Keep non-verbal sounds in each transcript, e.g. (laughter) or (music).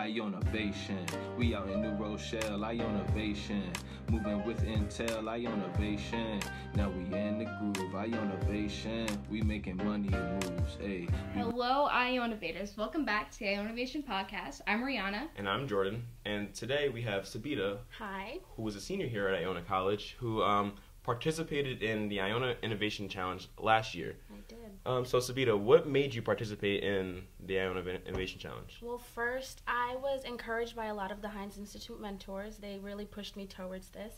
Ionavation. We out in New Rochelle, Ionavation. Moving with Intel, Ionavation. Now we in the groove, Ionavation. We making money moves, hey. Hello, Ionavators. Welcome back to the Ionavation Podcast. I'm Riana. And I'm Jordan. And today we have Sabita, Hi. who was a senior here at Iona College, who um, participated in the Iona Innovation Challenge last year. I did. Um, so, Sabita, what made you participate in the Iona Innovation Challenge? Well, first, I was encouraged by a lot of the Hynes Institute mentors. They really pushed me towards this.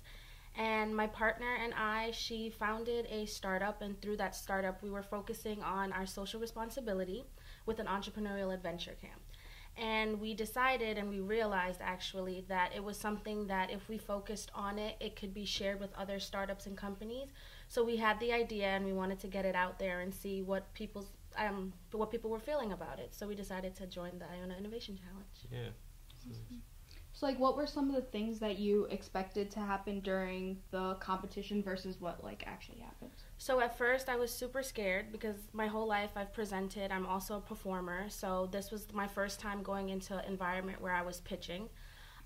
And my partner and I, she founded a startup, and through that startup, we were focusing on our social responsibility with an entrepreneurial adventure camp. And we decided and we realized actually that it was something that if we focused on it, it could be shared with other startups and companies. So we had the idea and we wanted to get it out there and see what people's um, what people were feeling about it. So we decided to join the Iona Innovation Challenge. Yeah. So, like, what were some of the things that you expected to happen during the competition versus what, like, actually happened? So at first I was super scared because my whole life I've presented. I'm also a performer, so this was my first time going into an environment where I was pitching.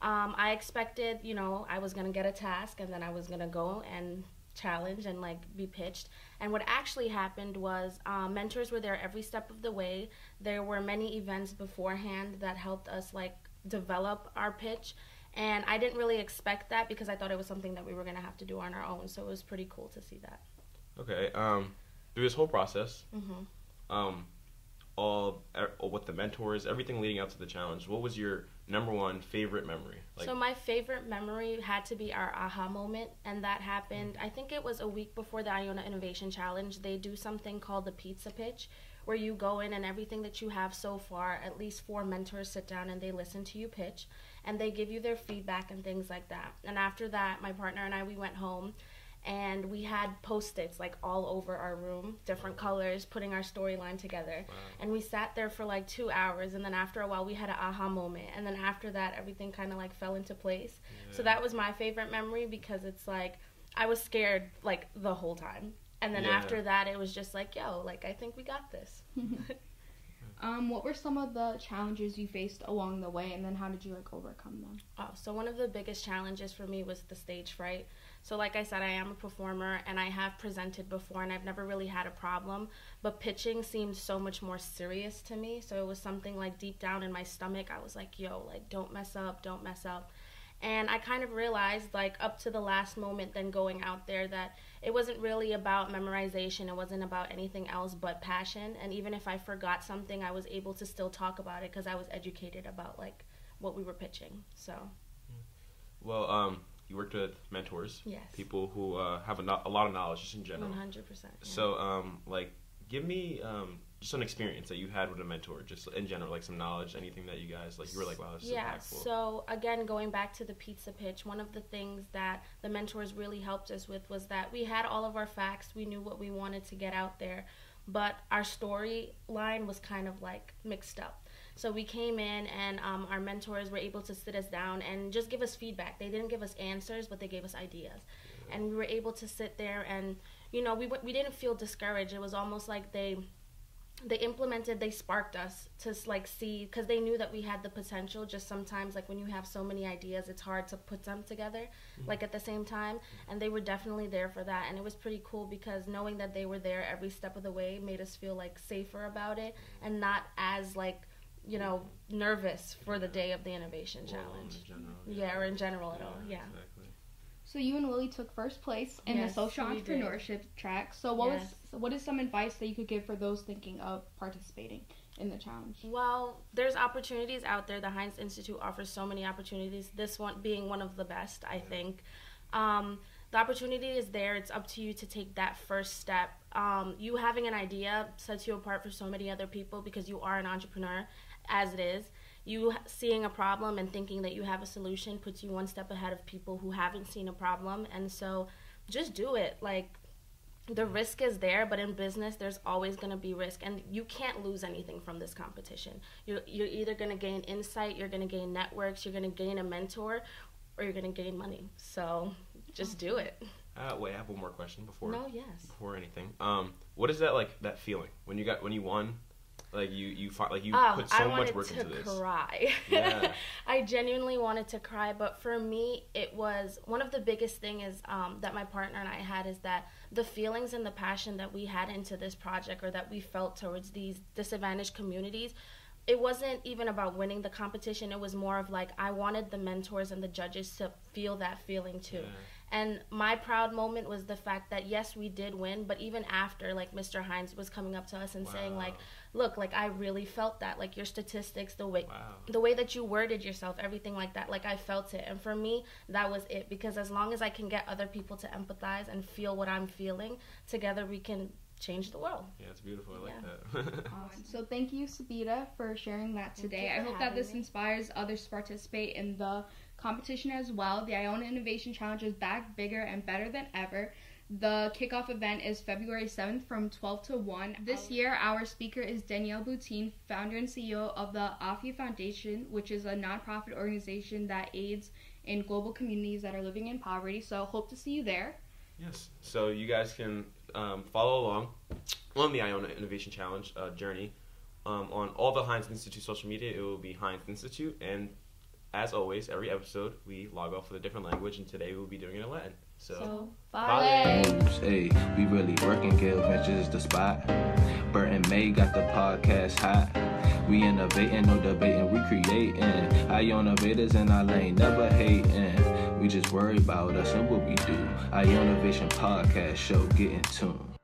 Um, I expected, you know, I was gonna get a task and then I was gonna go and challenge and like be pitched. And what actually happened was um, mentors were there every step of the way. There were many events beforehand that helped us like develop our pitch. And I didn't really expect that because I thought it was something that we were gonna have to do on our own. So it was pretty cool to see that. Okay. Um, through this whole process, hmm um, all er, with the mentors, everything leading up to the challenge, what was your number one favorite memory? so my favorite memory had to be our aha moment, and that happened. I think it was a week before the Iona Innovation Challenge. They do something called the pizza pitch, where you go in and everything that you have so far, at least four mentors sit down and they listen to you pitch, and they give you their feedback and things like that. And after that, my partner and I we went home. And we had post-its like all over our room, different colors, putting our storyline together. Wow. And we sat there for like two hours, and then after a while, we had an aha moment. And then after that, everything kind of like fell into place. So that was my favorite memory because it's like I was scared like the whole time. And then Yeah. after that, it was just like, yo, like I think we got this. (laughs) Um, what were some of the challenges you faced along the way, and then how did you, like, overcome them? Oh, so one of the biggest challenges for me was the stage fright. So like I said, I am a performer and I have presented before and I've never really had a problem, but pitching seemed so much more serious to me. So it was something like deep down in my stomach, I was like, yo, like don't mess up, don't mess up. And I kind of realized like up to the last moment then going out there that it wasn't really about memorization, it wasn't about anything else but passion. And even if I forgot something, I was able to still talk about it because I was educated about like what we were pitching. So, Well, um, you worked with mentors, yes. people who uh, have a, no- a lot of knowledge just in general. One hundred percent. So, um, like, give me um, just an experience that you had with a mentor, just in general, like some knowledge, anything that you guys like. You were like, wow, this is yeah. impactful. So again, going back to the pizza pitch, one of the things that the mentors really helped us with was that we had all of our facts. We knew what we wanted to get out there, but our storyline was kind of like mixed up. So we came in, and um, our mentors were able to sit us down and just give us feedback. They didn't give us answers, but they gave us ideas, and we were able to sit there and you know we we didn't feel discouraged. It was almost like they they implemented they sparked us to like see because they knew that we had the potential. Just sometimes like when you have so many ideas it's hard to put them together mm-hmm. like at the same time. And they were definitely there for that. And it was pretty cool because knowing that they were there every step of the way made us feel like safer about it and not as like you know nervous for the day of the innovation Well, challenge general, yeah. Or in general at all. Yeah. Exactly. So you and Lily took first place in Yes, the social we did. entrepreneurship track. So what Yes. was what is some advice that you could give for those thinking of participating in the challenge? Well, there's opportunities out there. The Hynes Institute offers so many opportunities. This one being one of the best, I think. Um, the opportunity is there. It's up to you to take that first step. Um, you having an idea sets you apart for so many other people because you are an entrepreneur, as it is. You seeing a problem and thinking that you have a solution puts you one step ahead of people who haven't seen a problem. And so, just do it. Like the risk is there, but in business, there's always going to be risk, and you can't lose anything from this competition. You're, you're either going to gain insight, you're going to gain networks, you're going to gain a mentor, or you're going to gain money. So just do it. Uh, wait, I have one more question before No, yes. before anything. Um, what is that like? That feeling when you got when you won? Like you, you fi- like you Oh, put so much work to into this. I wanted to cry. Yeah. (laughs) I genuinely wanted to cry, but for me, it was one of the biggest thing is um, that my partner and I had is that the feelings and the passion that we had into this project or that we felt towards these disadvantaged communities. It wasn't even about winning the competition. It was more of like I wanted the mentors and the judges to feel that feeling too. Yeah. And my proud moment was the fact that yes, we did win, but even after, like Mr. Hynes was coming up to us and saying, like, look, like I really felt that, like your statistics, the way, Wow. the way that you worded yourself, everything like that, like I felt it. And for me, that was it because as long as I can get other people to empathize and feel what I'm feeling, together we can change the world. Yeah, it's beautiful. I like Yeah. that. Awesome. (laughs) So thank you, Sabita, for sharing that today. I hope that this me. inspires others to participate in the competition as well. The Iona Innovation Challenge is back bigger and better than ever. The kickoff event is February 7th from 12 to 1. This year, our speaker is Danielle Boutine, founder and CEO of the AFI Foundation, which is a nonprofit organization that aids in global communities that are living in poverty. So, hope to see you there. Yes. So you guys can um, follow along on the Iona Innovation Challenge uh, journey um, on all the Hynes Institute social media. It will be Hynes Institute, and as always, every episode we log off with a different language, and today we will be doing it in Latin. So, So, Bye. bye. Hey, we really working. Gale Ventures the spot. Bert and May got the podcast hot. We innovating, no debating, we creating. I innovators in our lane, never hating. We just worry about us and what we do. Our innovation podcast show, get in tune.